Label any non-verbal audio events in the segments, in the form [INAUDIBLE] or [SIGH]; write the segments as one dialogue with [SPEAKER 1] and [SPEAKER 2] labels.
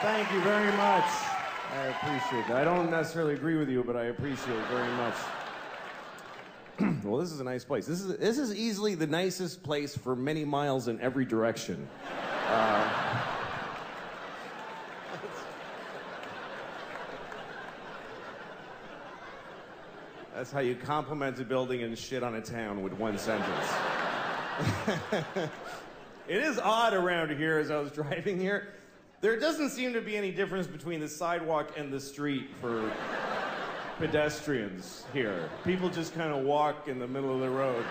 [SPEAKER 1] Thank you very much. I appreciate that. I don't necessarily agree with you, but I appreciate it very much. [CLEARS THROAT] well, this is a nice place. This is this is easily the nicest place for many miles in every direction. Uh, that's how you compliment a building and shit on a town with one sentence. [LAUGHS] it is odd around here as I was [LAUGHS] driving here. There doesn't seem to be any difference between the sidewalk and the street for pedestrians here. People just kind of walk in the middle of the road.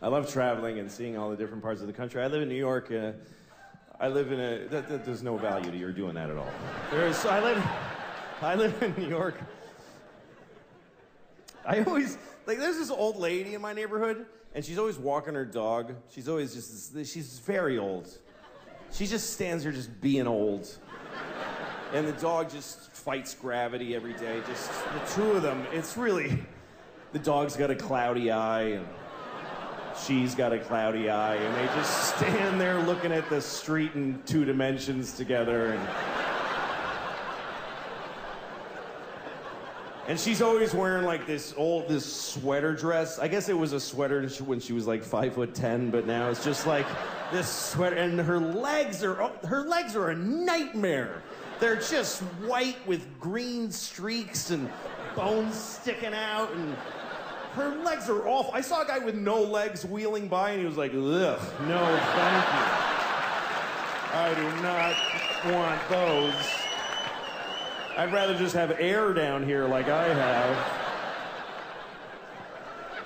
[SPEAKER 1] I love traveling and seeing all the different parts of the country. I live in New York. Uh, I live in a. Th- th- there's no value to your doing that at all. There's. I live. I live in New York. I always like. There's this old lady in my neighborhood, and she's always walking her dog. She's always just. She's very old. She just stands there, just being old, and the dog just fights gravity every day. Just the two of them. It's really. The dog's got a cloudy eye, and she's got a cloudy eye, and they just stand there looking at the street in two dimensions together. And, and she's always wearing like this old this sweater dress. I guess it was a sweater when she was like five foot ten, but now it's just like this sweater, and her legs are oh, her legs are a nightmare. They're just white with green streaks and bones sticking out and her legs are awful. I saw a guy with no legs wheeling by, and he was like, ugh, no, thank you. I do not want those. I'd rather just have air down here like I have.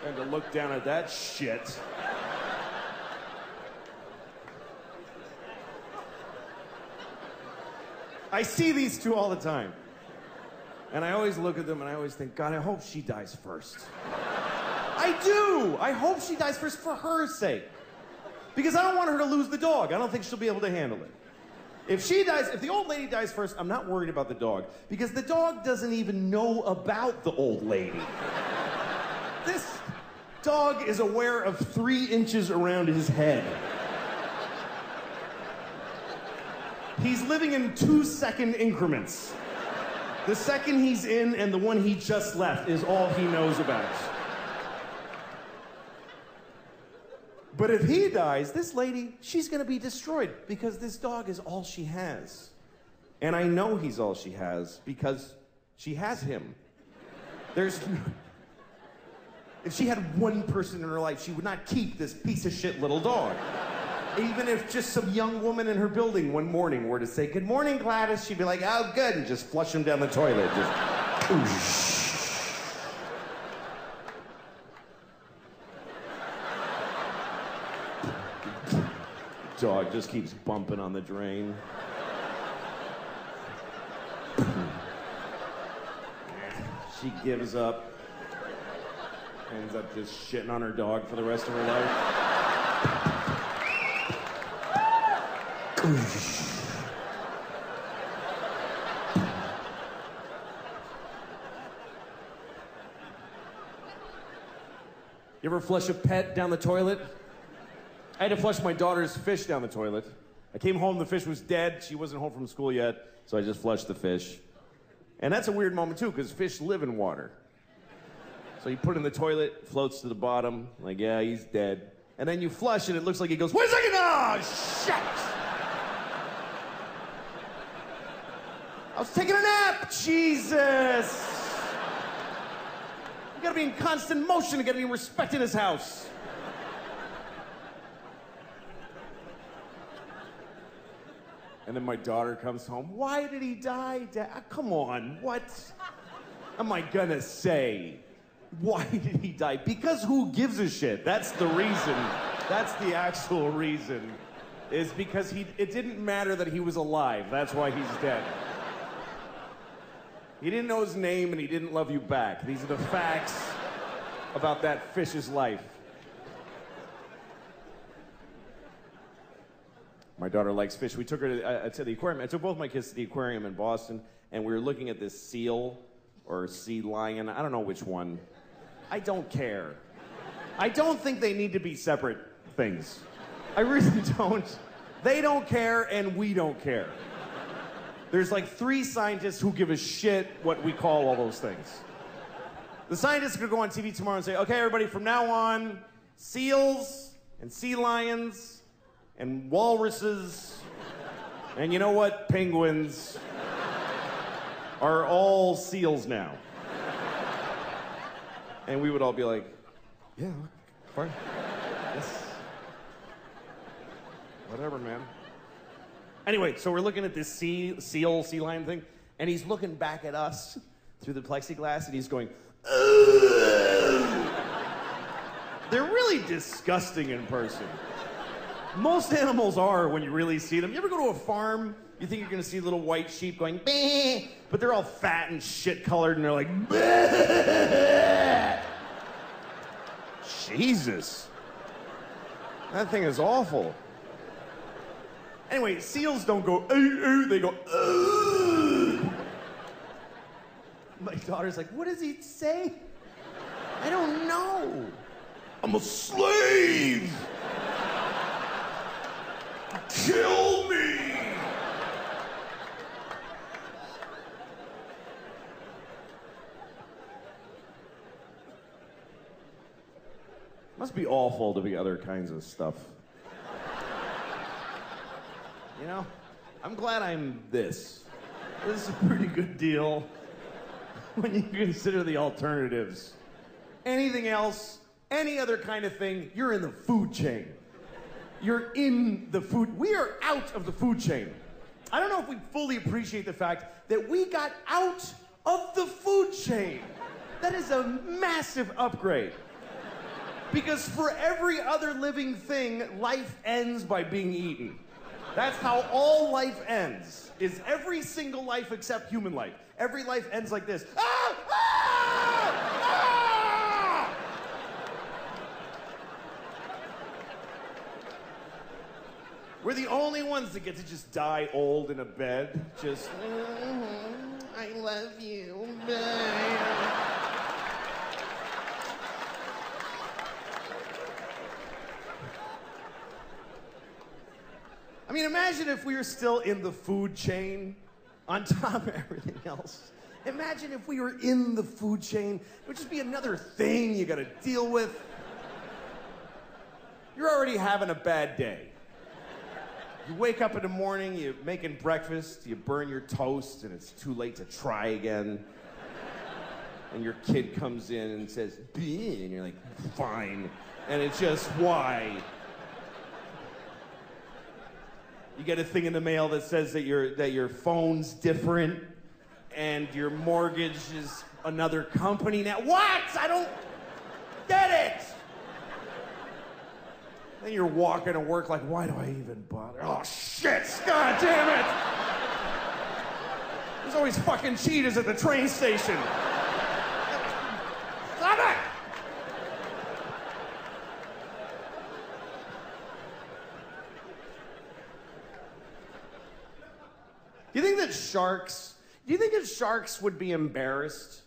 [SPEAKER 1] And to look down at that shit. I see these two all the time. And I always look at them and I always think, God, I hope she dies first. I do. I hope she dies first for her sake. Because I don't want her to lose the dog. I don't think she'll be able to handle it. If she dies, if the old lady dies first, I'm not worried about the dog. Because the dog doesn't even know about the old lady. this dog is aware of three inches around his head. He's living in two second increments. The second he's in and the one he just left is all he knows about. But if he dies, this lady, she's gonna be destroyed because this dog is all she has. And I know he's all she has because she has him. There's. If she had one person in her life, she would not keep this piece of shit little dog. Even if just some young woman in her building one morning were to say, Good morning, Gladys, she'd be like, Oh, good, and just flush him down the toilet. Just. Dog just keeps bumping on the drain. she gives up. Ends up just shitting on her dog for the rest of her life. You ever flush a pet down the toilet? I had to flush my daughter's fish down the toilet. I came home, the fish was dead. She wasn't home from school yet, so I just flushed the fish. And that's a weird moment, too, because fish live in water. So you put it in the toilet, floats to the bottom, like, yeah, he's dead. And then you flush, and it looks like he goes, wait a second, oh, shit! I was taking a nap, Jesus! You gotta be in constant motion, you gotta be respecting his house. And then my daughter comes home. Why did he die, Dad? Ah, come on, what am I gonna say? Why did he die? Because who gives a shit? That's the reason. That's the actual reason. Is because he it didn't matter that he was alive. That's why he's dead. He didn't know his name and he didn't love you back. These are the facts about that fish's life. My daughter likes fish. We took her to, uh, to, the aquarium. I took both my kids to the aquarium in Boston, and we were looking at this seal or sea lion. I don't know which one. I don't care. I don't think they need to be separate things. I really [LAUGHS] don't. They don't care, and we don't care. There's like three scientists who give a shit what we call all those things. The scientists could go on TV tomorrow and say, okay, everybody, from now on, seals and sea lions and walruses and you know what? Penguins are all seals now. And we would all be like, yeah, fine. Yes. Whatever, man. Anyway, so we're looking at this sea, seal, sea lion thing, and he's looking back at us through the plexiglass, and he's going, Ugh. They're really disgusting in person. Most animals are when you really see them. You ever go to a farm? You think you're gonna see little white sheep going, Bleh, but they're all fat and shit colored, and they're like, Bleh. Jesus. That thing is awful. Anyway, seals don't go, ooh, ooh, they go, ooh. My daughter's like, what does he say? I don't know. I'm a slave. Kill me. Must be awful to be other kinds of stuff. You know, I'm glad I'm this. This is a pretty good deal when you consider the alternatives. Anything else, any other kind of thing, you're in the food chain. You're in the food. We are out of the food chain. I don't know if we fully appreciate the fact that we got out of the food chain. That is a massive upgrade. Because for every other living thing, life ends by being eaten. That's how all life ends. Is every single life except human life. Every life ends like this. Ah! Ah! We're the only ones that get to just die old in a bed. Just, "Mhm, I love you. Bye." I mean, imagine if we were still in the food chain on top of everything else. Imagine if we were in the food chain. It would just be another thing you gotta deal with. You're already having a bad day. You wake up in the morning, you're making breakfast, you burn your toast, and it's too late to try again. And your kid comes in and says, "Bleh," and you're like, fine. And it's just, why? You get a thing in the mail that says that your that your phone's different and your mortgage is another company now. What? I don't get it. Then you're walking to work like, why do I even bother? Oh shit! God damn it! There's always fucking cheetahs at the train station. Stop it! Do you think that sharks, do you think that sharks would be embarrassed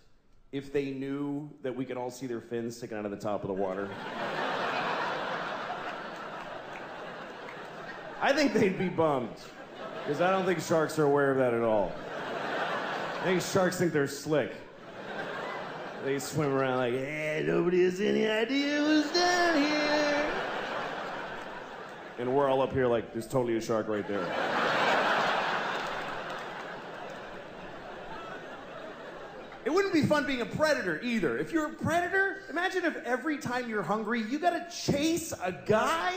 [SPEAKER 1] if they knew that we could all see their fins sticking out of the top of the water? I think they'd be bummed. Because I don't think sharks are aware of that at all. I think sharks think they're slick. They swim around like, hey, nobody has any idea who's down here. And we're all up here like, there's totally a shark right there. It wouldn't be fun being a predator either. If you're a predator, imagine if every time you're hungry, you gotta chase a guy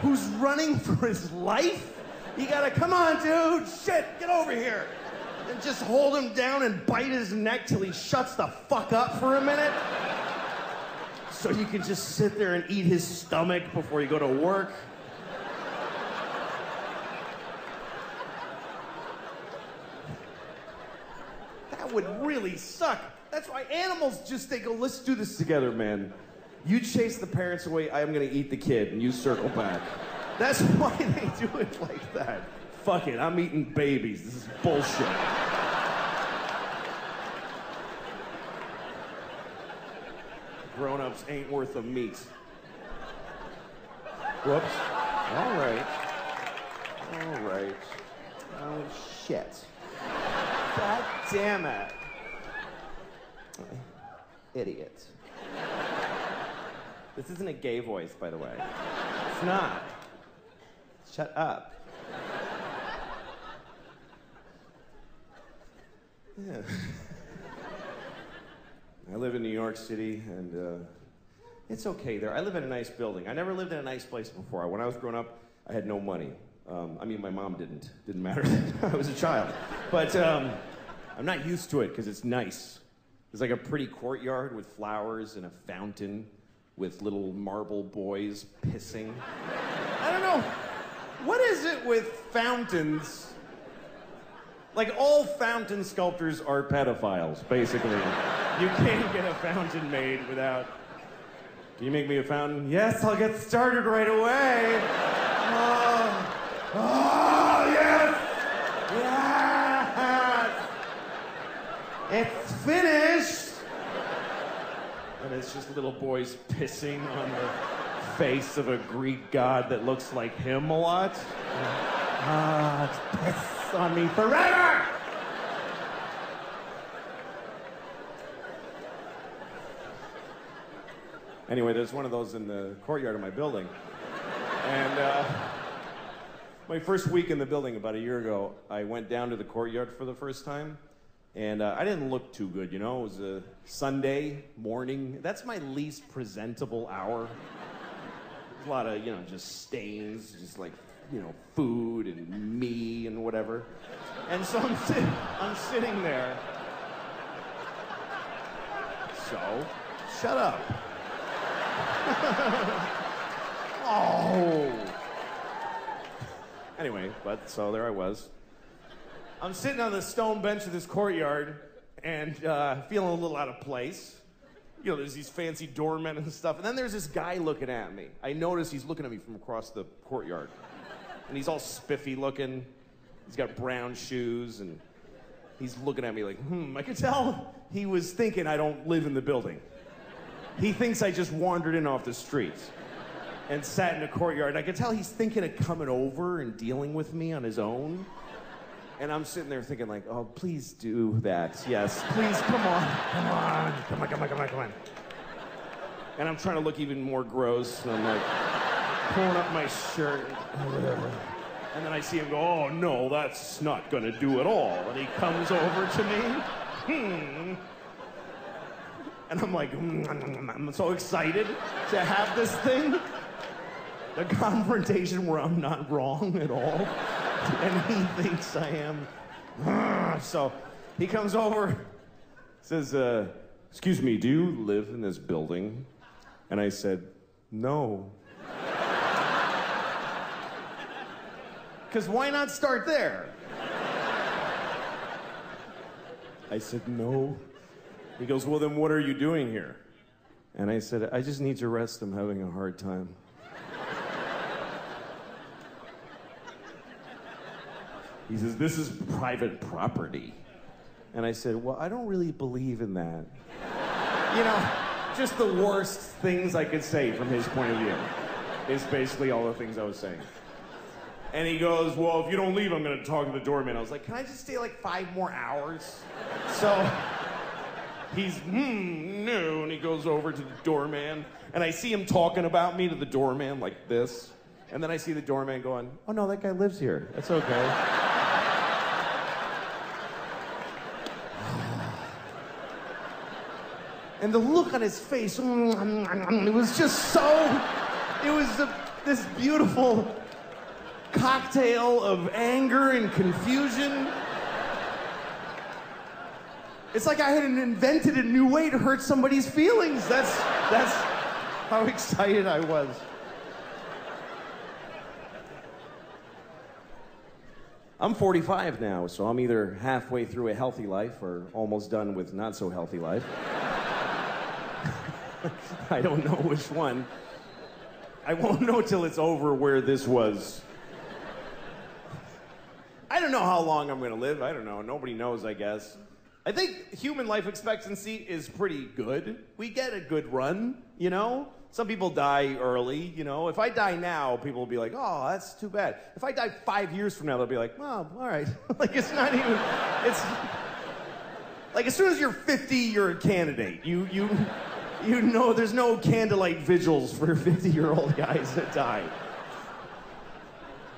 [SPEAKER 1] who's running for his life. You gotta, come on, dude, shit, get over here. And just hold him down and bite his neck till he shuts the fuck up for a minute. So you can just sit there and eat his stomach before you go to work. That would really suck. That's why animals just they go, let's do this together, man. You chase the parents away, I'm gonna eat the kid, and you circle back. That's [LAUGHS] why they do it like that. Fuck it, I'm eating babies. This is bullshit. Grown ups ain't worth a meat. Whoops. All right. All right. Oh, shit. God damn it. Idiot. This isn't a gay voice, by the way. It's not. Shut up. Yeah. I live in New York City, and uh, it's okay there. I live in a nice building. I never lived in a nice place before. When I was growing up, I had no money. Um, I mean, my mom didn't. Didn't matter. [LAUGHS] I was a child. But um, I'm not used to it because it's nice. There's like a pretty courtyard with flowers and a fountain with little marble boys pissing. I don't know. What is it with fountains? Like all fountain sculptors are pedophiles, basically. You can't get a fountain made without. Can you make me a fountain? Yes, I'll get started right away. Oh, oh yes! Yes! It's finished! And it's just little boys pissing on the face of a Greek god that looks like him a lot. Ah, piss on me forever! Anyway, there's one of those in the courtyard of my building. And uh, my first week in the building about a year ago, I went down to the courtyard for the first time. And uh, I didn't look too good, you know. It was a Sunday morning. That's my least presentable hour. A lot of, you know, just stains, just like, you know, food and me and whatever. And so I'm, I'm sitting there. So, shut up. [LAUGHS] oh. Anyway, but so there I was. I'm sitting on the stone bench of this courtyard and uh, feeling a little out of place. You know, there's these fancy doormen and stuff. And then there's this guy looking at me. I notice he's looking at me from across the courtyard. And he's all spiffy looking. He's got brown shoes and he's looking at me like, hmm. I could tell he was thinking I don't live in the building. He thinks I just wandered in off the street and sat in the courtyard. I could tell he's thinking of coming over and dealing with me on his own. And I'm sitting there thinking, like, oh, please do that. Yes, please, come on, come on, come on, come on, come on, come on. And I'm trying to look even more gross. And I'm like, pulling up my shirt. And then I see him go, oh, no, that's not going to do at all. And he comes over to me. Hmm. And I'm like, mm, I'm so excited to have this thing. The confrontation where I'm not wrong at all. [LAUGHS] And he thinks I am. [SIGHS] So he comes over, says, uh, Excuse me, do you live in this building? And I said, No. [LAUGHS] Because why not start there? I said, No. He goes, Well, then what are you doing here? And I said, I just need to rest. I'm having a hard time. He says, This is private property. And I said, Well, I don't really believe in that. you know, just the worst things I could say from his point of view is basically all the things I was saying. And he goes, Well, if you don't leave, I'm going to talk to the doorman. I was like, Can I just stay like five more hours? So he's, hmm, no. And he goes over to the doorman. And I see him talking about me to the doorman like this. And then I see the doorman going, Oh, no, that guy lives here. That's okay. And the look on his face, mm, mm, mm, it was just so, it was a, this beautiful cocktail of anger and confusion. It's like I had invented a new way to hurt somebody's feelings. That's that's how excited I was. I'm 45 now, so I'm either halfway through a healthy life or almost done with not so healthy life. [LAUGHS] I don't know which one. I won't know till it's over where this was. I don't know how long I'm gonna live. I don't know. Nobody knows, I guess. I think human life expectancy is pretty good. We get a good run, you know? Some people die early, you know? If I die now, people will be like, oh, that's too bad. If I die five years from now, they'll be like, oh, all right. [LAUGHS] like, it's not even, it's, like, as soon as you're 50, you're a candidate. You, you, you know there's no candlelight vigils for [LAUGHS] 50 year old guys that die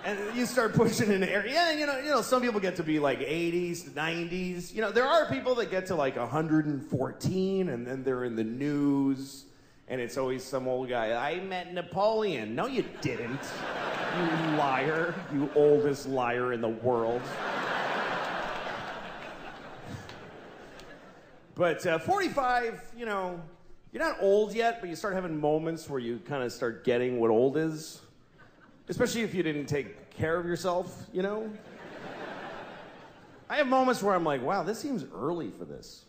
[SPEAKER 1] and you start pushing in area. Yeah, you know, you know, some people get to be like 80s, 90s. You know, there are people that get to like 114, and then they're in the news, and it's always some old guy. I met Napoleon. No, you didn't. You liar. You oldest liar in the world. But uh, 45, you know, you're not old yet, but you start having moments where you kind of start getting what old is. Especially if you didn't take care of yourself, you know? I have moments where I'm like, wow, this seems early for this.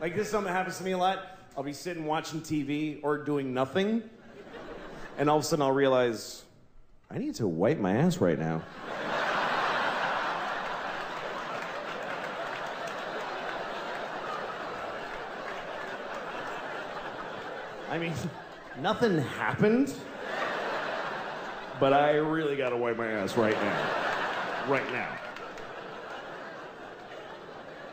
[SPEAKER 1] like, this is something that happens to me a lot. I'll be sitting watching TV or doing nothing, and all of a sudden I'll realize, I need to wipe my ass right now. I mean, [LAUGHS] nothing happened, but I really gotta wipe my ass right now. Right now.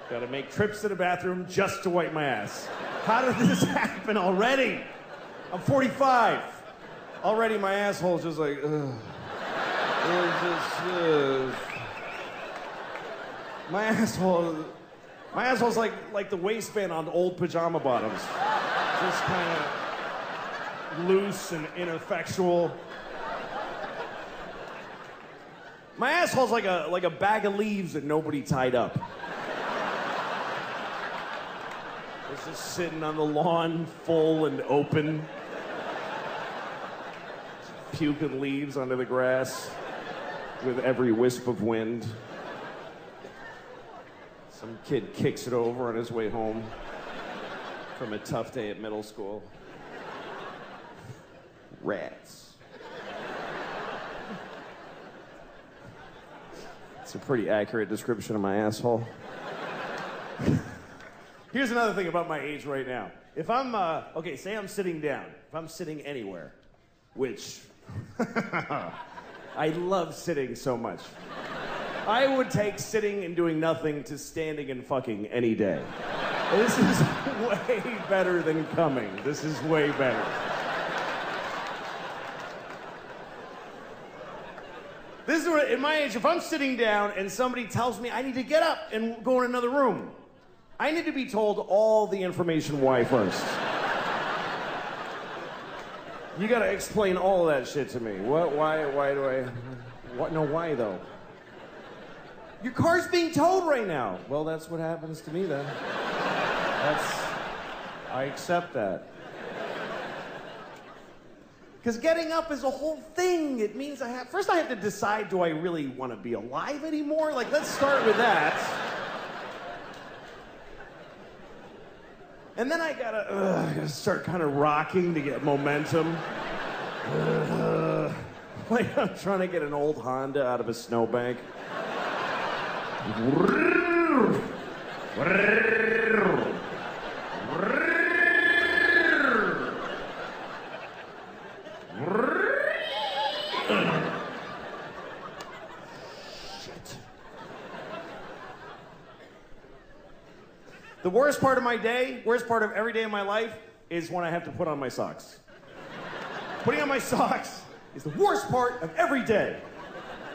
[SPEAKER 1] Gotta make trips to the bathroom just to wipe my ass. How did this [LAUGHS] happen already? I'm 45. Already my asshole's just like, ugh. Just. My asshole, my asshole's like like the waistband on old pajama bottoms. Just kind of loose and ineffectual. My asshole's like a like a bag of leaves that nobody tied up. It's just sitting on the lawn, full and open, puking leaves under the grass with every wisp of wind. Some kid kicks it over on his way home from a tough day at middle school rats. It's a pretty accurate description of my asshole. Here's another thing about my age right now. If I'm, uh, okay, say I'm sitting down, if I'm sitting anywhere, which [LAUGHS] I love sitting so much. I would take sitting and doing nothing to standing and fucking any day. This is [LAUGHS] way better than coming. This is way better. Is in my age, if I'm sitting down and somebody tells me I need to get up and go in another room, I need to be told all the information why first. you gotta explain all that shit to me. What, why, why do I, what, no, why though? Your car's being towed right now. Well, that's what happens to me then. That's, I accept that. Because getting up is a whole thing. It means I have, first I have to decide do I really want to be alive anymore? Like, let's start with that. And then I gotta, uh, I gotta start kind of rocking to get momentum. Uh, [LAUGHS] like I'm trying to get an old Honda out of a snowbank. [LAUGHS] worst part of my day, worst part of every day of my life, is when I have to put on my socks. Putting on my socks is the worst part of every day.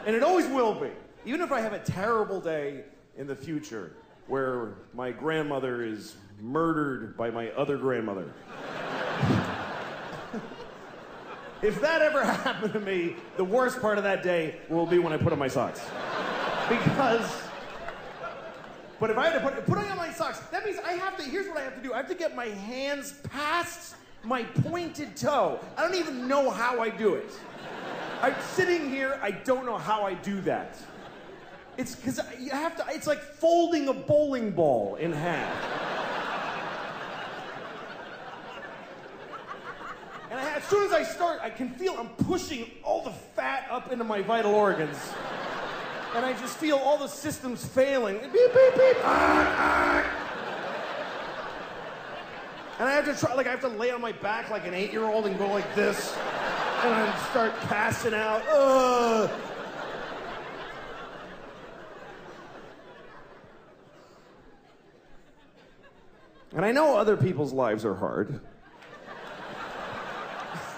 [SPEAKER 1] And it always will be. Even if I have a terrible day in the future where my grandmother is murdered by my other grandmother. [LAUGHS] if that ever [LAUGHS] happened to me, the worst part of that day will be when I put on my socks. Because but if I had to put, on my socks, that means I have to, here's what I have to do. I have to get my hands past my pointed toe. I don't even know how I do it. I'm sitting here, I don't know how I do that. It's because you have to, it's like folding a bowling ball in half. And I, as soon as I start, I can feel I'm pushing all the fat up into my vital organs. And I just feel all the systems failing. Beep, beep, beep. Ah, ah. And I have to try, like, I have to lay on my back like an eight year old and go like this, and start passing out. Ugh. And I know other people's lives are hard.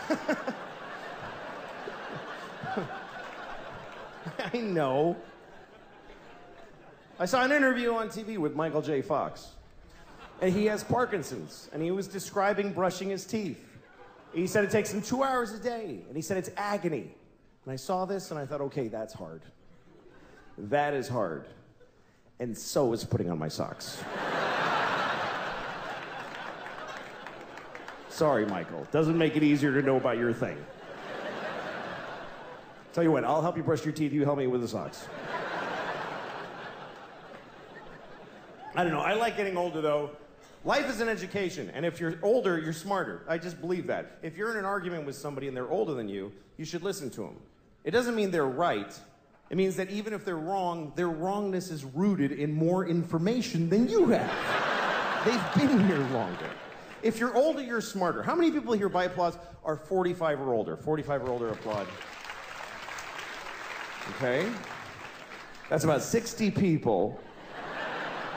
[SPEAKER 1] [LAUGHS] I know. I saw an interview on TV with Michael J. Fox. And he has Parkinson's. And he was describing brushing his teeth. He said it takes him two hours a day. And he said it's agony. And I saw this and I thought, okay, that's hard. That is hard. And so is putting on my socks. [LAUGHS] Sorry, Michael. Doesn't make it easier to know about your thing. Tell you what, I'll help you brush your teeth. You help me with the socks. I don't know. I like getting older, though. Life is an education, and if you're older, you're smarter. I just believe that. If you're in an argument with somebody and they're older than you, you should listen to them. It doesn't mean they're right. It means that even if they're wrong, their wrongness is rooted in more information than you have. They've been here longer. If you're older, you're smarter. How many people here by applause are 45 or older? 45 or older applaud. Okay? That's about 60 people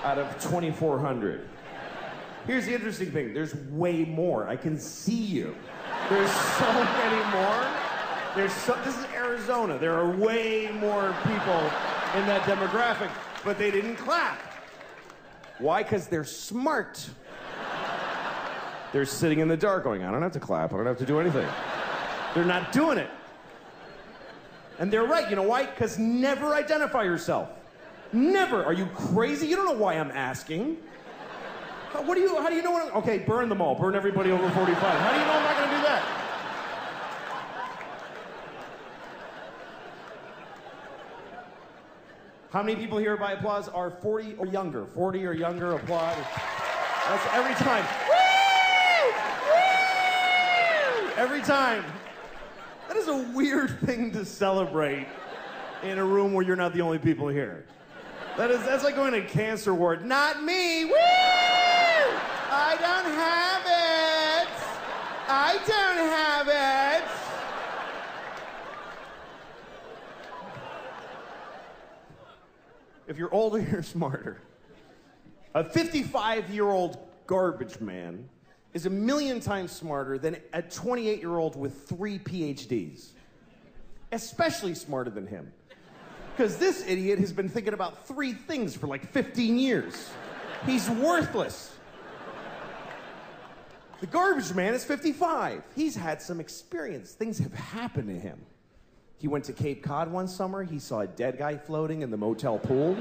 [SPEAKER 1] out of 2,400. Here's the interesting thing there's way more. I can see you. There's so many more. There's so, this is Arizona. There are way more people in that demographic, but they didn't clap. Why? Because they're smart. They're sitting in the dark going, I don't have to clap. I don't have to do anything. They're not doing it. And they're right. You know why? Because never identify yourself. Never. Are you crazy? You don't know why I'm asking. What do you, how do you know what I'm, okay, burn them all. Burn everybody over 45. How do you know I'm not going to do that? How many people here by applause are 40 or younger? 40 or younger, applaud. That's every time. Woo! Woo! Every time. That is a weird [LAUGHS] thing to celebrate in a room where you're not the only people here. That is that's like going to cancer ward. Not me. Woo! I don't have it. I don't have it. If you're older, you're smarter. A 55 year old garbage man is a million times smarter than a 28 year old with three PhDs. Especially smarter than him. Because this idiot has been thinking about three things for like 15 years. He's worthless. The garbage man is 55. He's had some experience. Things have happened to him. He went to Cape Cod one summer. He saw a dead guy floating in the motel pool.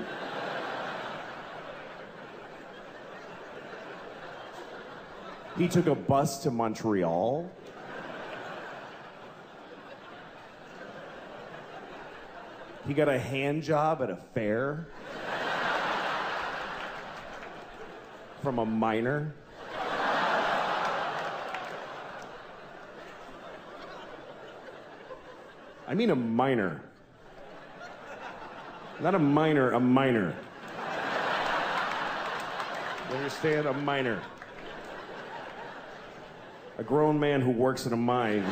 [SPEAKER 1] He took a bus to Montreal. He got a hand job at a fair from a miner. I mean a miner. Not a minor, a miner. You understand? A miner. A grown man who works in a mine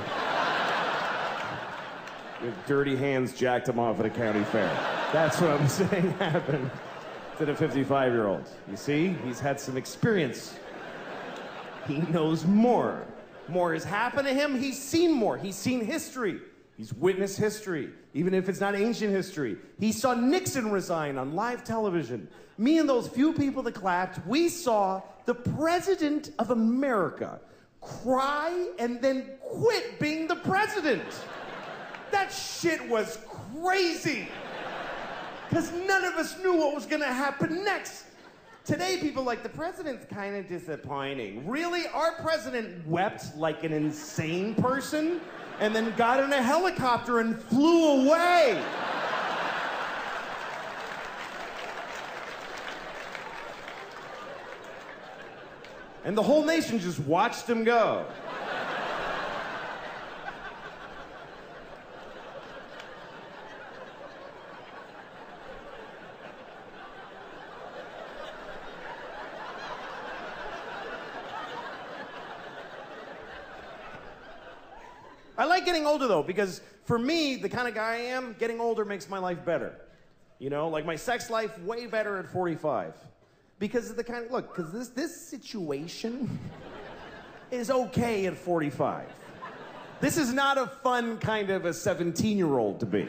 [SPEAKER 1] with dirty hands jacked him off at a county fair. That's what I'm [LAUGHS] saying happened to the 55 year old. You see, he's had some experience. He knows more. More has happened to him. He's seen more. He's seen history. He's witnessed history, even if it's not ancient history. He saw Nixon resign on live television. Me and those few people that clapped, we saw the President of America cry and then quit being the president. That shit was crazy. Because none of us knew what was going to happen next. Today, people like the president's kind of disappointing. Really? Our president wept like an insane person and then got in a helicopter and flew away. And the whole nation just watched him go. I like getting older though, because for me, the kind of guy I am, getting older makes my life better. You know, like my sex life way better at 45. Because of the kind of look, because this this situation [LAUGHS] is okay at 45. This is not a fun kind of a 17 year old to be.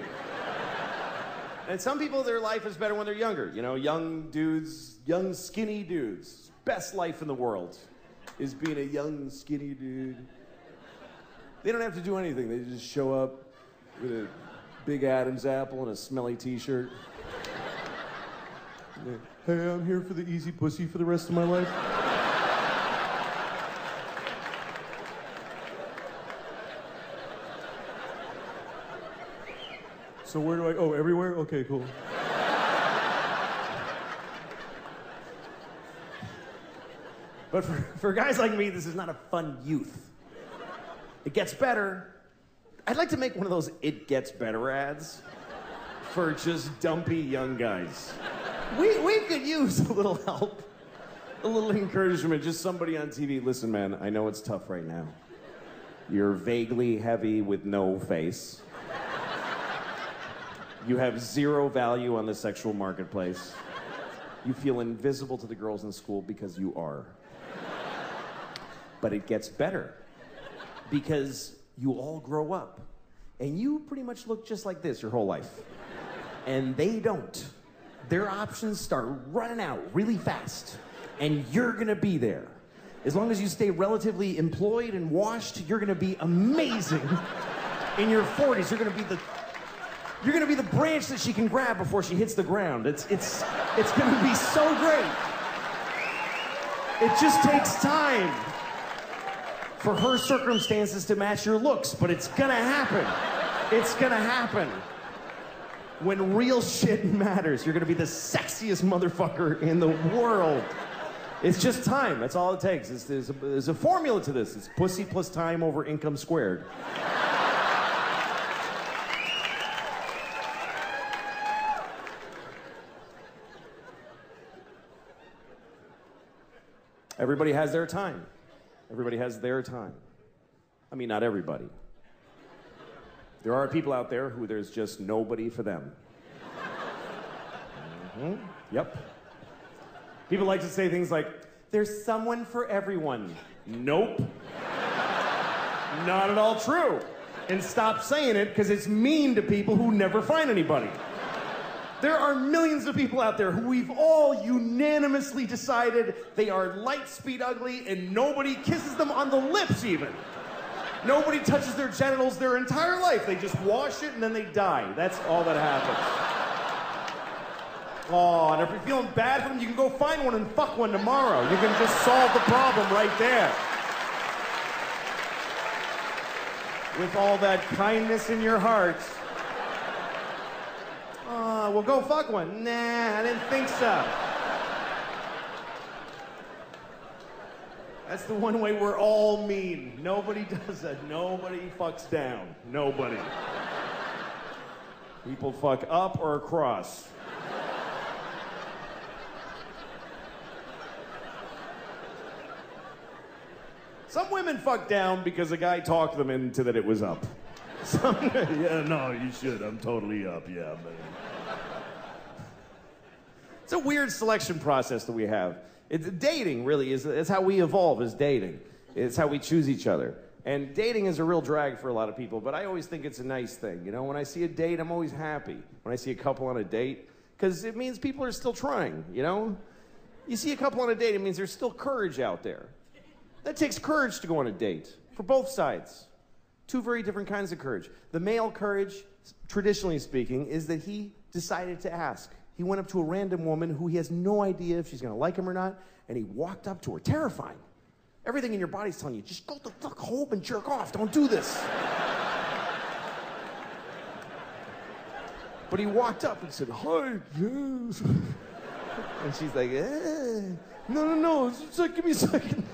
[SPEAKER 1] And some people, their life is better when they're younger. You know, young dudes, young skinny dudes. Best life in the world is being a young skinny dude. They don't have to do anything. They just show up with a big Adam's apple and a smelly t-shirt. [LAUGHS] Hey, I'm here for the easy pussy for the rest of my life. So where do I? Oh, everywhere. Okay, cool. but for, for guys like me, this is not a fun youth. It gets better. I'd like to make one of those "It Gets Better" ads for just dumpy young guys. We we could use a little help, a little encouragement. Just somebody on TV. Listen, man, I know it's tough right now. You're vaguely heavy with no face. You have zero value on the sexual marketplace. You feel invisible to the girls in school because you are. But it gets better because you all grow up and you pretty much look just like this your whole life. And they don't. Their options start running out really fast, and you're gonna be there. As long as you stay relatively employed and washed, you're gonna be amazing. [LAUGHS] In your 40s, you're gonna be the you're gonna be the branch that she can grab before she hits the ground. It's it's it's gonna be so great. It just takes time for her circumstances to match your looks, but it's gonna happen. It's gonna happen. When real shit matters, you're gonna be the sexiest motherfucker in the world. It's just time. That's all it takes. It's, there's, a, there's a formula to this. It's pussy plus time over income squared. Everybody has their time. Everybody has their time. I mean, not everybody. There are people out there who there's just nobody for them. hmm Yep. People like to say things like, there's someone for everyone. Nope. Not at all true. And stop saying it because it's mean to people who never find anybody. There are millions of people out there who we've all unanimously decided they are light speed ugly and nobody kisses them on the lips even. Nobody touches their genitals their entire life. They just wash it and then they die. That's all that happens. Oh, and if you're feeling bad for them, you can go find one and fuck one tomorrow. You can just solve the problem right there. With all that kindness in your heart. Oh, well, go fuck one. Nah, I didn't think so. That's the one way we're all mean. Nobody does that. Nobody fucks down. Nobody. People fuck up or across. Some women fuck down because a guy talked them into that it was up. Some, [LAUGHS] yeah, no, you should. I'm totally up. Yeah, man. It's a weird selection process that we have. It's dating really is it's how we evolve is dating. It's how we choose each other. And dating is a real drag for a lot of people, but I always think it's a nice thing. You know, when I see a date, I'm always happy. When I see a couple on a date, because it means people are still trying, you know? You see a couple on a date, it means there's still courage out there. That takes courage to go on a date for both sides. Two very different kinds of courage. The male courage, traditionally speaking, is that he decided to ask. He went up to a random woman who he has no idea if she's going to like him or not, and he walked up to her, terrifying. Everything in your body's telling you, just go the fuck home and jerk off. Don't do this. but he walked up and said, Hi, yes. and she's like, eh. No, no, no. Give me a second.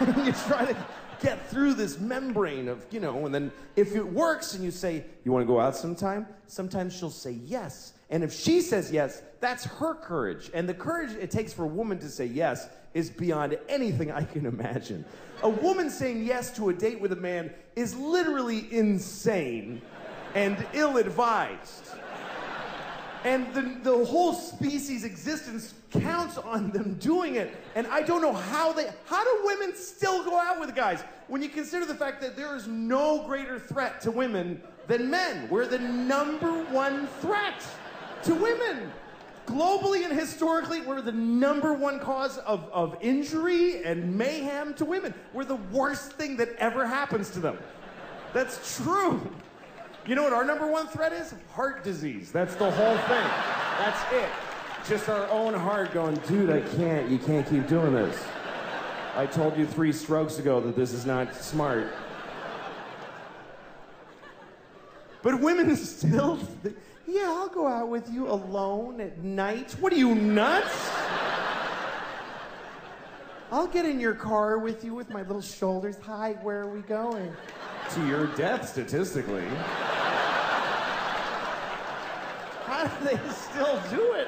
[SPEAKER 1] [LAUGHS] you trying to get through this membrane of, you know, and then if it works and you say, You want to go out sometime? Sometimes she'll say yes. And if she says yes, that's her courage. And the courage it takes for a woman to say yes is beyond anything I can imagine. A woman saying yes to a date with a man is literally insane and ill advised. And the, the whole species' existence counts on them doing it. And I don't know how they, how do women still go out with guys? When you consider the fact that there is no greater threat to women than men. We're the number one threat to women. Globally and historically, we're the number one cause of, of injury and mayhem to women. We're the worst thing that ever happens to them. That's true. You know what our number one threat is? Heart disease. That's the whole thing. That's it. Just our own heart going, dude, I can't. You can't keep doing this. I told you three strokes ago that this is not smart. But women [LAUGHS] still, th- yeah, I'll go out with you alone at night. What are you, nuts? I'll get in your car with you with my little shoulders. Hi, where are we going? To your death, statistically. How do they still do it?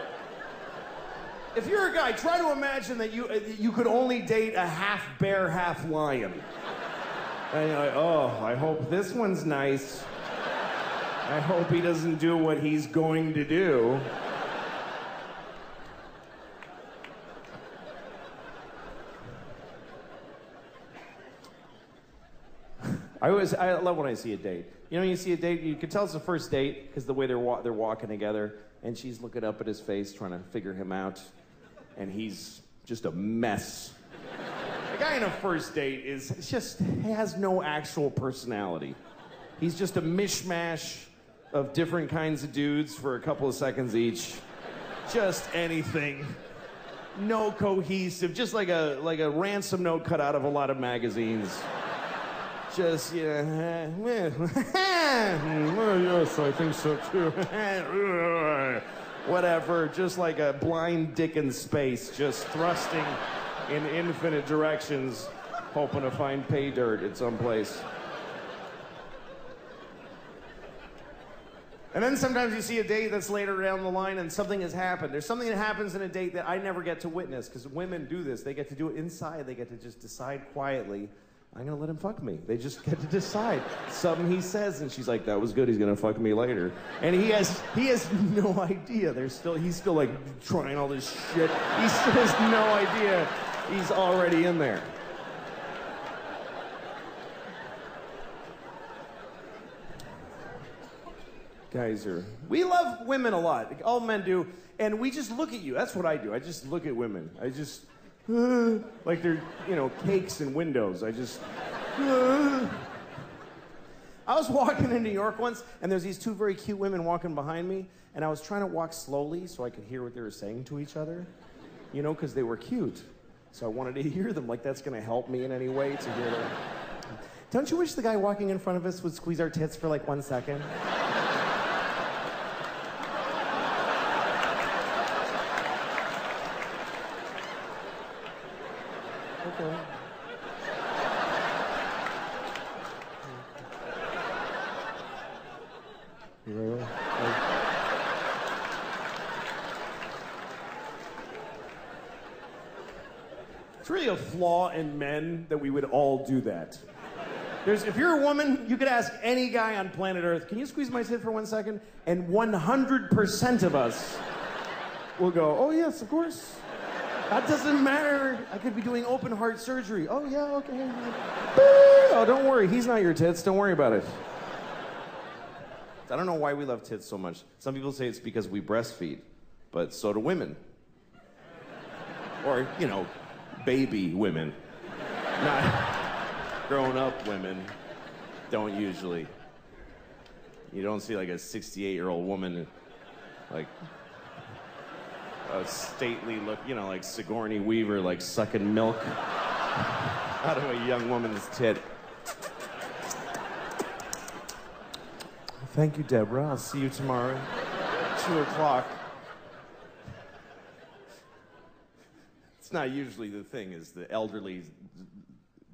[SPEAKER 1] If you're a guy, try to imagine that you uh, you could only date a half bear, half lion. And you're like, oh, I hope this one's nice. I hope he doesn't do what he's going to do. I always I love when I see a date. You know, you see a date, you can tell it's a first date because the way they're wa- they're walking together, and she's looking up at his face, trying to figure him out, and he's just a mess. [LAUGHS] a guy in a first date is just has no actual personality. He's just a mishmash of different kinds of dudes for a couple of seconds each. Just anything. No cohesive, just like a like a ransom note cut out of a lot of magazines just yeah, [LAUGHS] well, yes, I think so too. [LAUGHS] Whatever, just like a blind dick in space, just thrusting in infinite directions, hoping to find pay dirt at some place. And then sometimes you see a date that's later down the line and something has happened. There's something that happens in a date that I never get to witness because women do this. They get to do it inside, they get to just decide quietly I'm gonna let him fuck me. They just get to decide. Something he says, and she's like, "That was good. He's gonna fuck me later." And he has he has no idea. There's still he's still like trying all this shit. He still has no idea. He's already in there. Guys are we love women a lot. All men do, and we just look at you. That's what I do. I just look at women. I just [GASPS] like they're, you know, cakes and windows. I just. [GASPS] I was walking in New York once, and there's these two very cute women walking behind me, and I was trying to walk slowly so I could hear what they were saying to each other, you know, because they were cute. So I wanted to [LAUGHS] hear them, like that's going to help me in any way to hear them. Don't you wish the guy walking in front of us would squeeze our tits for like one second? Okay. It's really a flaw in men that we would all do that. There's, if you're a woman, you could ask any guy on planet Earth, can you squeeze my tit for one second? And 100% of us will go, oh, yes, of course. That doesn't matter. I could be doing open heart surgery. Oh, yeah, okay. Oh, don't worry. He's not your tits. Don't worry about it. I don't know why we love tits so much. Some people say it's because we breastfeed, but so do women. Or, you know, baby women. Not grown up women don't usually. You don't see like a 68 year old woman, like a stately look, you know, like Sigourney Weaver, like sucking milk [LAUGHS] out of a young woman's tit. Thank you, Deborah. I'll see you tomorrow, two o'clock. It's not usually the thing, is the elderly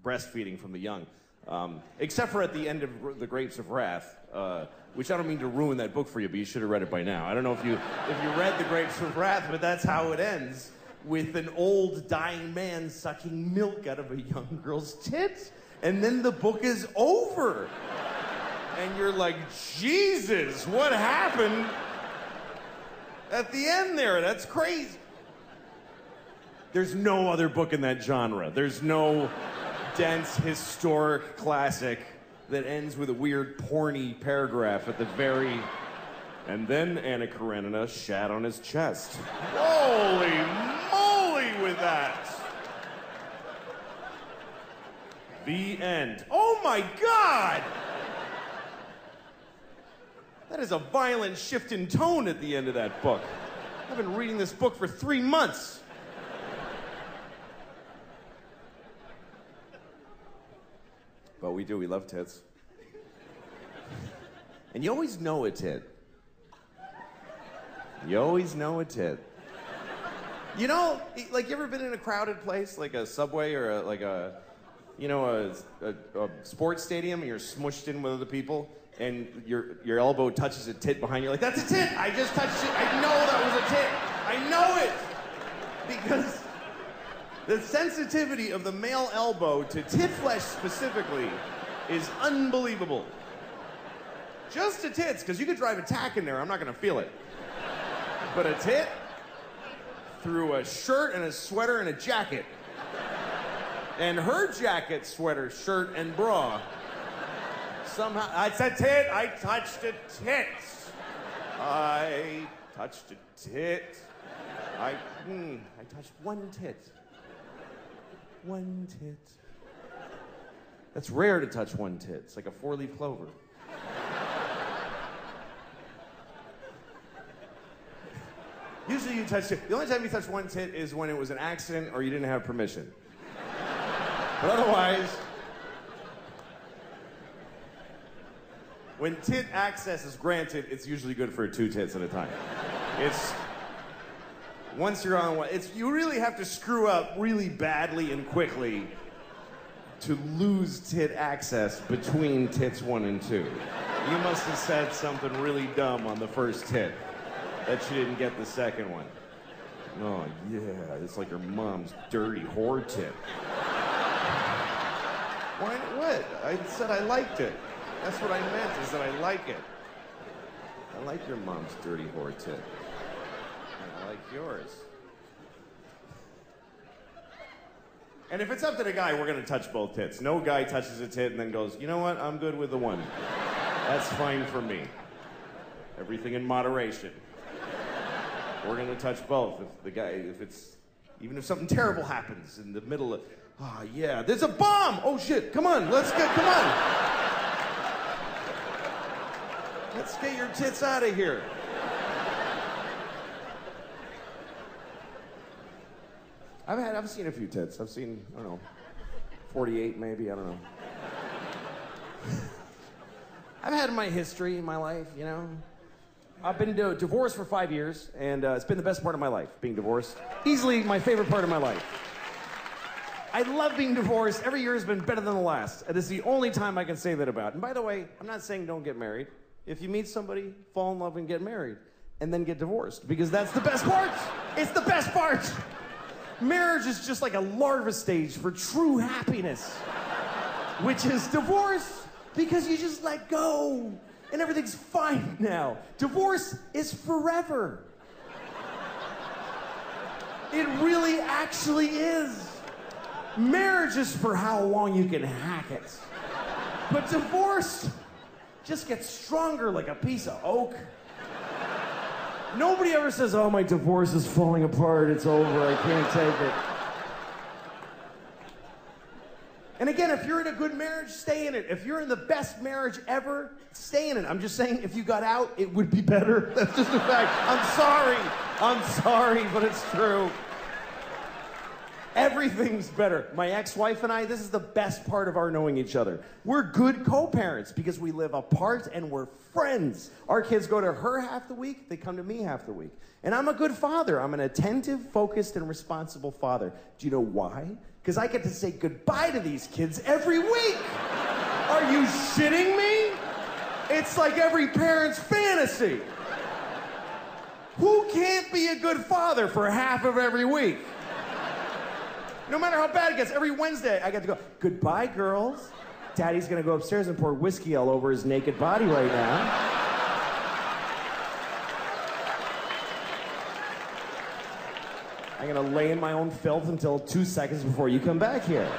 [SPEAKER 1] breastfeeding from the young. Um, except for at the end of The Grapes of Wrath, uh, which I don't mean to ruin that book for you, but you should have read it by now. I don't know if you, if you read The Grapes of Wrath, but that's how it ends with an old dying man sucking milk out of a young girl's tits. And then the book is over. And you're like, Jesus, what happened at the end there? That's crazy. There's no other book in that genre. There's no dense historic classic that ends with a weird porny paragraph at the very. And then Anna Karenina shat on his chest. Holy moly with that! The end. Oh my god! That is a violent shift in tone at the end of that book. I've been reading this book for three months. But we do, we love tits. And you always know a tit. You always know a tit. You know, like you ever been in a crowded place, like a subway or a, like a, you know, a, a, a sports stadium, and you're smushed in with other people, and your your elbow touches a tit behind you. Like that's a tit. I just touched it. I know that was a tit. I know it because the sensitivity of the male elbow to tit flesh specifically is unbelievable. Just to tits, because you could drive a tack in there, I'm not gonna feel it. But a tit through a shirt and a sweater and a jacket. And her jacket, sweater, shirt, and bra. Somehow, it's a tit. I touched a tit. I touched a tit. I, hmm, I touched one tit. One tit. That's rare to touch one tit. It's like a four leaf clover. Usually you touch it. The only time you touch one tit is when it was an accident or you didn't have permission. But otherwise, when tit access is granted, it's usually good for two tits at a time. It's once you're on one, it's you really have to screw up really badly and quickly to lose tit access between tits one and two. You must have said something really dumb on the first tit that you didn't get the second one. Oh yeah, it's like your mom's dirty whore tit. Why? What? I said I liked it. That's what I meant. Is that I like it. I like your mom's dirty whore tit. Yours. And if it's up to the guy, we're gonna touch both tits. No guy touches a tit and then goes, you know what? I'm good with the one. That's fine for me. Everything in moderation. We're gonna touch both. If the guy, if it's, even if something terrible happens in the middle of, ah, yeah, there's a bomb. Oh shit! Come on, let's get, come on. Let's get your tits out of here. I've had, I've seen a few tits. I've seen, I don't know, 48 maybe. I don't know. [LAUGHS] I've had my history in my life, you know. I've been di- divorced for five years, and uh, it's been the best part of my life, being divorced. Easily my favorite part of my life. I love being divorced. Every year has been better than the last. And this is the only time I can say that about. And by the way, I'm not saying don't get married. If you meet somebody, fall in love and get married, and then get divorced, because that's the best part. It's the best part. Marriage is just like a larva stage for true happiness, which is divorce, because you just let go and everything's fine now. Divorce is forever. It really actually is. Marriage is for how long you can hack it. But divorce just gets stronger like a piece of oak. Nobody ever says, oh, my divorce is falling apart, it's over, I can't take it. And again, if you're in a good marriage, stay in it. If you're in the best marriage ever, stay in it. I'm just saying, if you got out, it would be better. [LAUGHS] That's just a fact. I'm sorry. I'm sorry, but it's true. Everything's better. My ex wife and I, this is the best part of our knowing each other. We're good co parents because we live apart and we're friends. Our kids go to her half the week, they come to me half the week. And I'm a good father. I'm an attentive, focused, and responsible father. Do you know why? Because I get to say goodbye to these kids every week. Are you shitting me? It's like every parent's fantasy. Who can't be a good father for half of every week? No matter how bad it gets, every Wednesday I get to go, goodbye, girls. Daddy's gonna go upstairs and pour whiskey all over his naked body right now. I'm gonna lay in my own filth until two seconds before you come back here.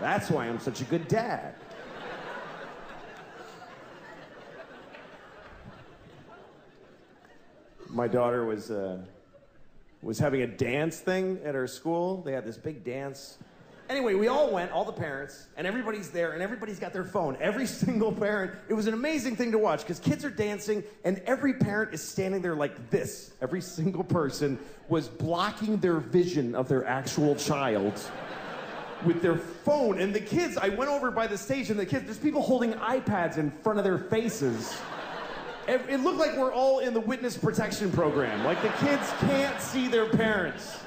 [SPEAKER 1] That's why I'm such a good dad. My daughter was uh, was having a dance thing at her school. They had this big dance. Anyway, we all went, all the parents, and everybody's there, and everybody's got their phone. Every [LAUGHS] single parent. It was an amazing thing to watch because kids are dancing, and every parent is standing there like this. Every single person was blocking their vision of their actual child with their phone. And the kids, I went over by the stage, and the kids, there's people holding iPads in front of their faces. It looked like we're all in the witness protection program. Like the kids can't see their parents.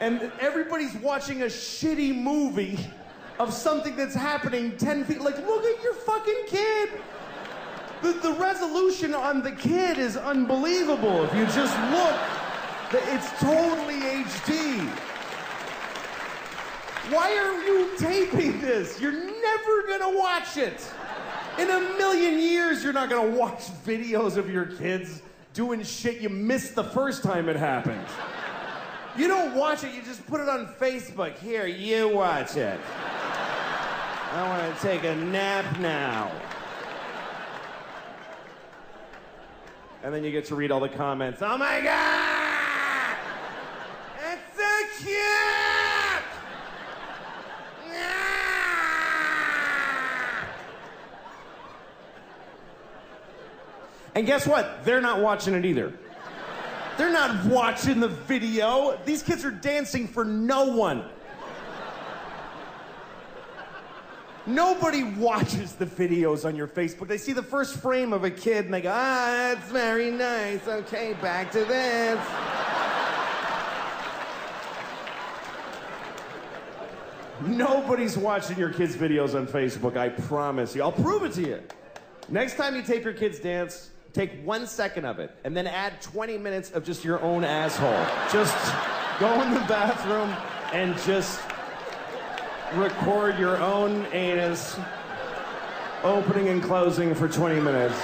[SPEAKER 1] And everybody's watching a shitty movie of something that's happening 10 feet. Like, look at your fucking kid. The, the resolution on the kid is unbelievable. If you just look, it's totally HD. Why are you taping this? You're never gonna watch it. In a million years, you're not gonna watch videos of your kids doing shit you missed the first time it happened. You don't watch it, you just put it on Facebook. Here, you watch it. I wanna take a nap now. And then you get to read all the comments. Oh my God! It's so cute! And guess what? They're not watching it either. They're not watching the video. These kids are dancing for no one. Nobody watches the videos on your Facebook. They see the first frame of a kid and they go, ah, that's very nice. Okay, back to this. Nobody's watching your kids' videos on Facebook, I promise you. I'll prove it to you. Next time you tape your kids dance, Take one second of it, and then add 20 minutes of just your own asshole. Just go in the bathroom and just record your own anus opening and closing for 20 minutes.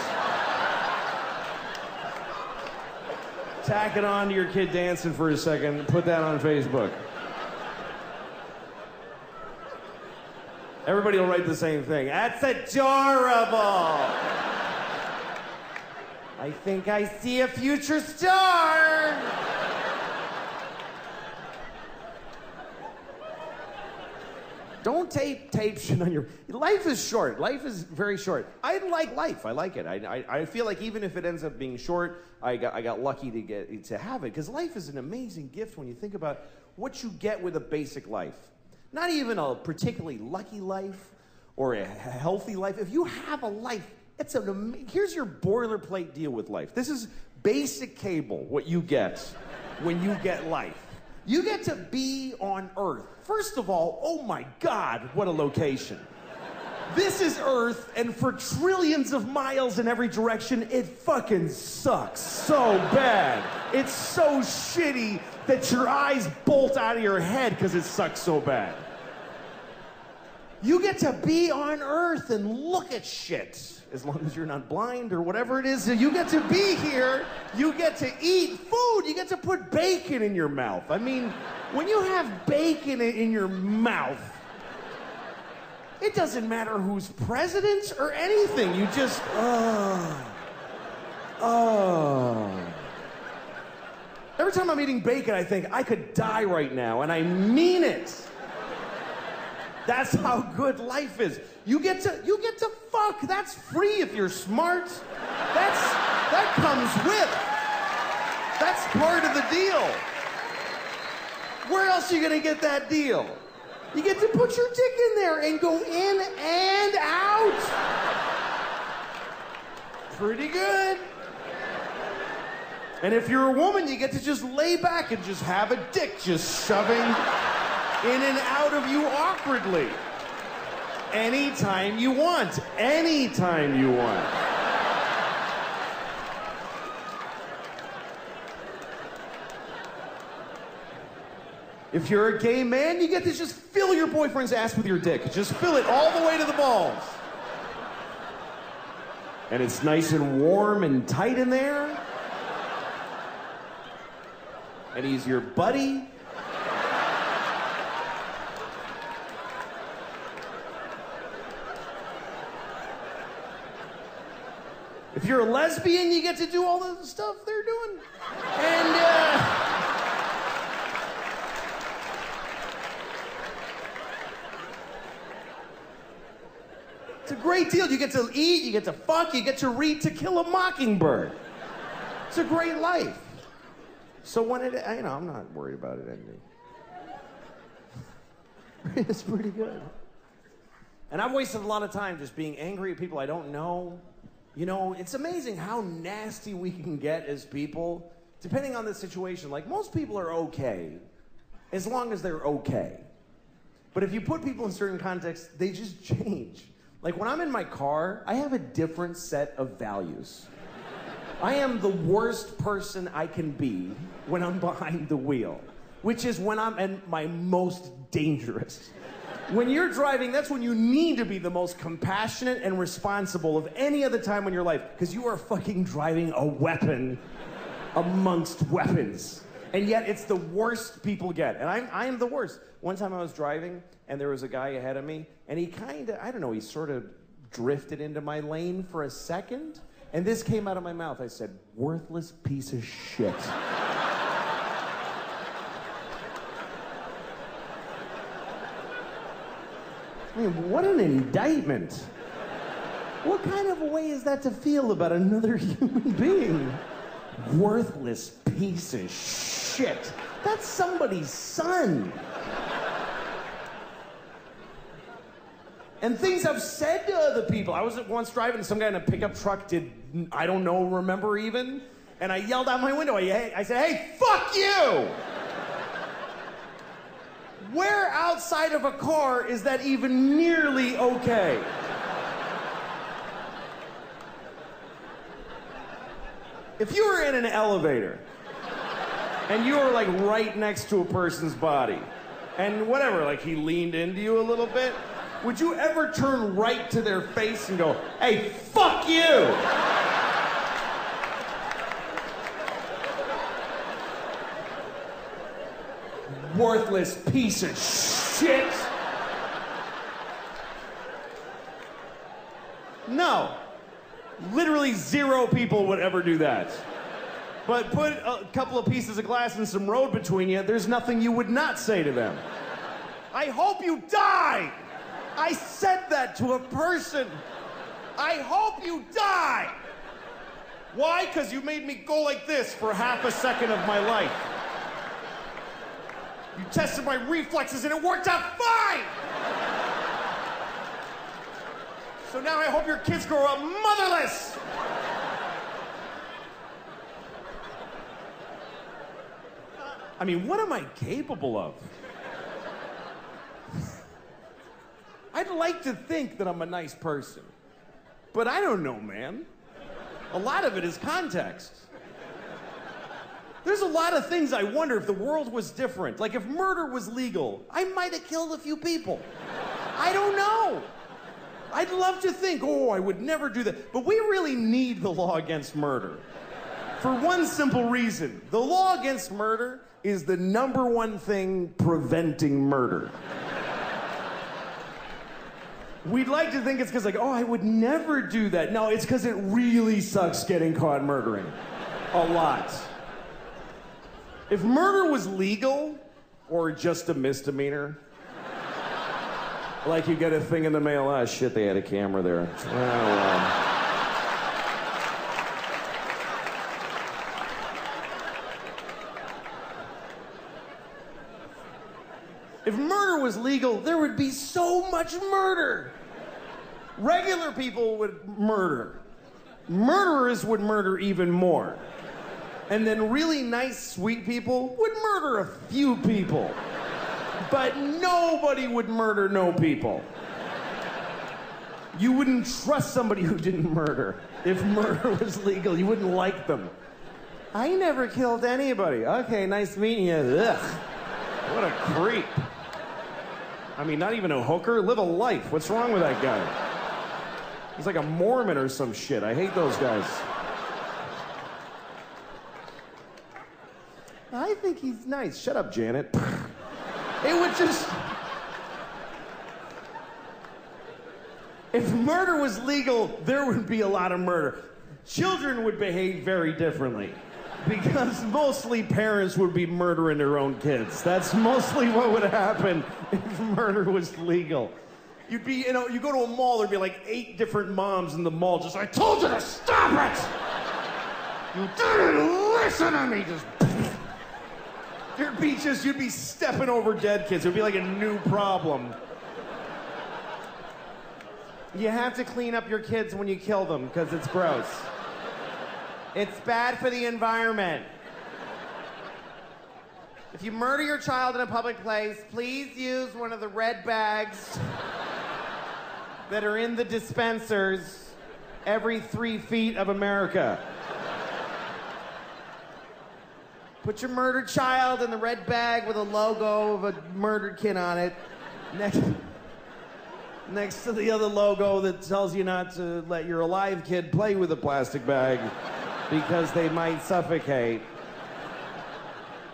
[SPEAKER 1] Tack it on to your kid dancing for a second, put that on Facebook. Everybody will write the same thing. That's adorable. I think I see a future star. Don't tape tape shit on your. Life is short. Life is very short. I like life. I like it. I, I, I feel like even if it ends up being short, I got I got lucky to get to have it because life is an amazing gift when you think about what you get with a basic life. Not even a particularly lucky life or a healthy life. If you have a life it's an here's your boilerplate deal with life. This is basic cable, what you get when you get life. You get to be on Earth. First of all, oh my God, what a location. This is Earth, and for trillions of miles in every direction, it fucking sucks so bad. It's so shitty that your eyes bolt out of your head because it sucks so bad. You get to be on Earth and look at shit as long as you're not blind or whatever it is. You get to be here, you get to eat food, you get to put bacon in your mouth. I mean, when you have bacon in your mouth, it doesn't matter who's president or anything. You just, oh, oh. Every time I'm eating bacon, I think I could die right now, and I mean it. That's how good life is. You get to you get to fuck. That's free if you're smart. That's that comes with. That's part of the deal. Where else are you gonna get that deal? You get to put your dick in there and go in and out. Pretty good. And if you're a woman, you get to just lay back and just have a dick just shoving in and out of you awkwardly. Anytime you want. Anytime you want. If you're a gay man, you get to just fill your boyfriend's ass with your dick. Just fill it all the way to the balls. And it's nice and warm and tight in there. And he's your buddy. If you're a lesbian, you get to do all the stuff they're doing. And, uh, It's a great deal. You get to eat, you get to fuck, you get to read To Kill a Mockingbird. It's a great life. So when it, you know, I'm not worried about it ending. [LAUGHS] it's pretty good. And I've wasted a lot of time just being angry at people I don't know. You know, it's amazing how nasty we can get as people, depending on the situation. Like, most people are okay as long as they're okay. But if you put people in certain contexts, they just change. Like, when I'm in my car, I have a different set of values. I am the worst person I can be when I'm behind the wheel, which is when I'm at my most dangerous. When you're driving, that's when you need to be the most compassionate and responsible of any other time in your life, because you are fucking driving a weapon amongst weapons. And yet, it's the worst people get. And I'm, I am the worst. One time I was driving, and there was a guy ahead of me, and he kind of, I don't know, he sort of drifted into my lane for a second. And this came out of my mouth. I said, worthless piece of shit. I mean, what an indictment. What kind of a way is that to feel about another [LAUGHS] human being? Worthless piece of shit. That's somebody's son. And things I've said to other people. I was once driving, some guy in a pickup truck did, I don't know, remember even? And I yelled out my window. I, I said, hey, fuck you! Where outside of a car is that even nearly okay? If you were in an elevator and you were like right next to a person's body and whatever, like he leaned into you a little bit, would you ever turn right to their face and go, hey, fuck you? Worthless piece of shit. No. Literally zero people would ever do that. But put a couple of pieces of glass and some road between you, there's nothing you would not say to them. I hope you die! I said that to a person. I hope you die! Why? Because you made me go like this for half a second of my life. You tested my reflexes and it worked out fine! So now I hope your kids grow up motherless! I mean, what am I capable of? I'd like to think that I'm a nice person, but I don't know, man. A lot of it is context. There's a lot of things I wonder if the world was different. Like if murder was legal, I might have killed a few people. I don't know. I'd love to think, oh, I would never do that. But we really need the law against murder. For one simple reason the law against murder is the number one thing preventing murder. We'd like to think it's because, like, oh, I would never do that. No, it's because it really sucks getting caught murdering. A lot. If murder was legal or just a misdemeanor, like you get a thing in the mail, ah, shit, they had a camera there. Oh, well. was legal, there would be so much murder. Regular people would murder. Murderers would murder even more. And then really nice, sweet people would murder a few people. But nobody would murder no people. You wouldn't trust somebody who didn't murder. If murder was legal, you wouldn't like them. I never killed anybody. Okay, nice meeting you. Ugh. What a creep. I mean, not even a hooker. Live a life. What's wrong with that guy? He's like a Mormon or some shit. I hate those guys. I think he's nice. Shut up, Janet. [LAUGHS] It would just. If murder was legal, there would be a lot of murder. Children would behave very differently. Because mostly parents would be murdering their own kids. That's mostly what would happen if murder was legal. You'd be, you know, you go to a mall, there'd be like eight different moms in the mall, just, I told you to stop it! You didn't listen to me! Just. There'd be just, you'd be stepping over dead kids. It would be like a new problem. You have to clean up your kids when you kill them because it's gross. It's bad for the environment. If you murder your child in a public place, please use one of the red bags that are in the dispensers every three feet of America. Put your murdered child in the red bag with a logo of a murdered kid on it. Next, next to the other logo that tells you not to let your alive kid play with a plastic bag because they might suffocate.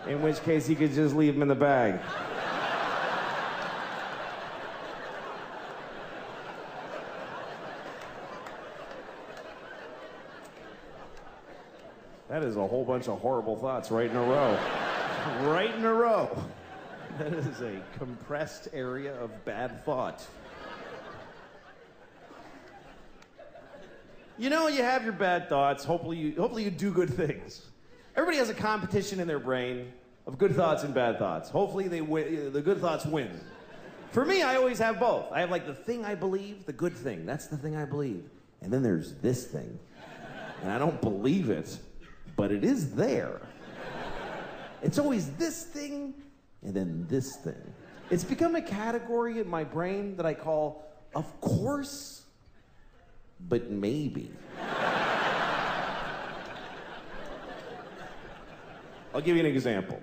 [SPEAKER 1] In which case, you could just leave them in the bag. That is a whole bunch of horrible thoughts right in a row. right in a row. That is a compressed area of bad thought. You know, you have your bad thoughts. Hopefully, you, hopefully you do good things. Everybody has a competition in their brain of good thoughts and bad thoughts. Hopefully, they win, the good thoughts win. For me, I always have both. I have like the thing I believe, the good thing. That's the thing I believe. And then there's this thing. And I don't believe it, but it is there. It's always this thing and then this thing. It's become a category in my brain that I call, of course, but maybe. I'll give you an example.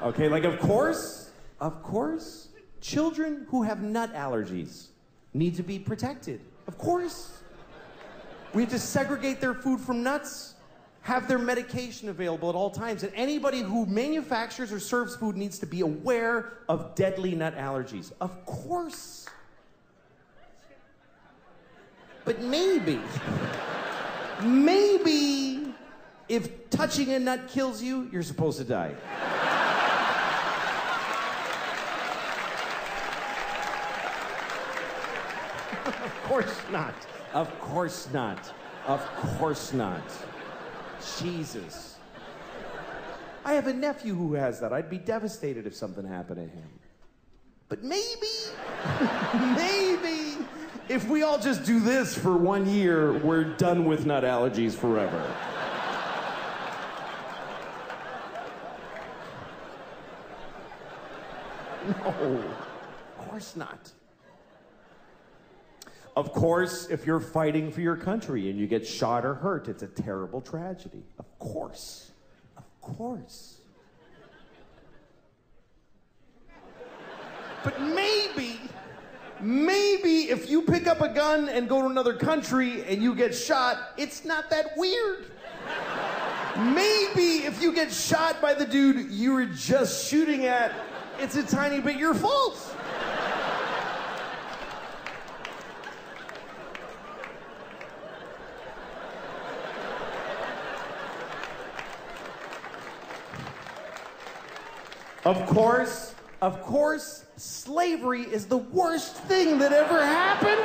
[SPEAKER 1] Okay, like, of course, of course, children who have nut allergies need to be protected. Of course. We have to segregate their food from nuts, have their medication available at all times, and anybody who manufactures or serves food needs to be aware of deadly nut allergies. Of course. But maybe, maybe if touching a nut kills you, you're supposed to die. [LAUGHS] of course not. Of course not. Of course not. Jesus. I have a nephew who has that. I'd be devastated if something happened to him. But maybe, [LAUGHS] maybe, if we all just do this for one year, we're done with nut allergies forever. [LAUGHS] No, of course not. Of course, if you're fighting for your country and you get shot or hurt, it's a terrible tragedy. Of course. Of course. But maybe, maybe if you pick up a gun and go to another country and you get shot, it's not that weird. Maybe if you get shot by the dude you were just shooting at, it's a tiny bit your fault. Of course, of course, slavery is the worst thing that ever happened.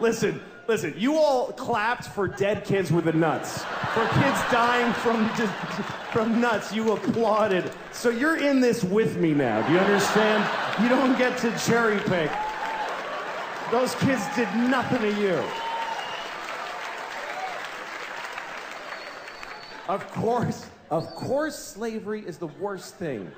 [SPEAKER 1] Listen, listen, you all clapped for dead kids with the nuts. For kids dying from from nuts, you applauded. So you're in this with me now. Do you understand? You don't get to cherry pick. Those kids did nothing to you. Of course, of course, slavery is the worst thing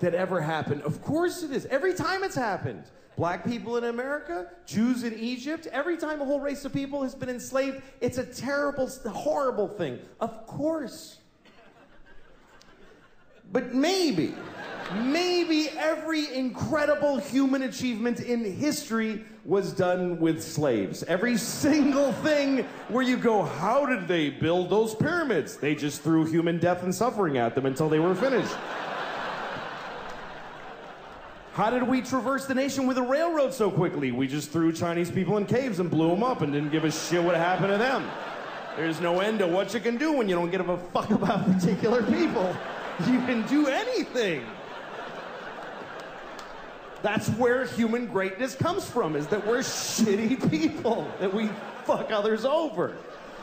[SPEAKER 1] that ever happened. Of course it is. Every time it's happened. Black people in America, Jews in Egypt, every time a whole race of people has been enslaved, it's a terrible, horrible thing. Of course. But maybe, maybe every incredible human achievement in history was done with slaves. Every single thing where you go, how did they build those pyramids? They just threw human death and suffering at them until they were finished. How did we traverse the nation with a railroad so quickly? We just threw Chinese people in caves and blew them up and didn't give a shit what happened to them. There's no end to what you can do when you don't give a fuck about particular people. You can do anything. That's where human greatness comes from, is that we're shitty [LAUGHS] people, that we fuck others over.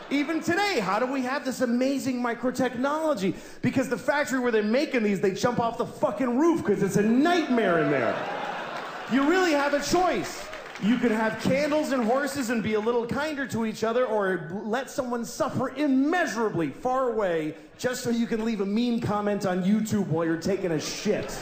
[SPEAKER 1] Even today, how do we have this amazing micro technology? Because the factory where they're making these, they jump off the fucking roof because it's a nightmare in there. You really have a choice. You can have candles and horses and be a little kinder to each other, or let someone suffer immeasurably far away just so you can leave a mean comment on YouTube while you're taking a shit.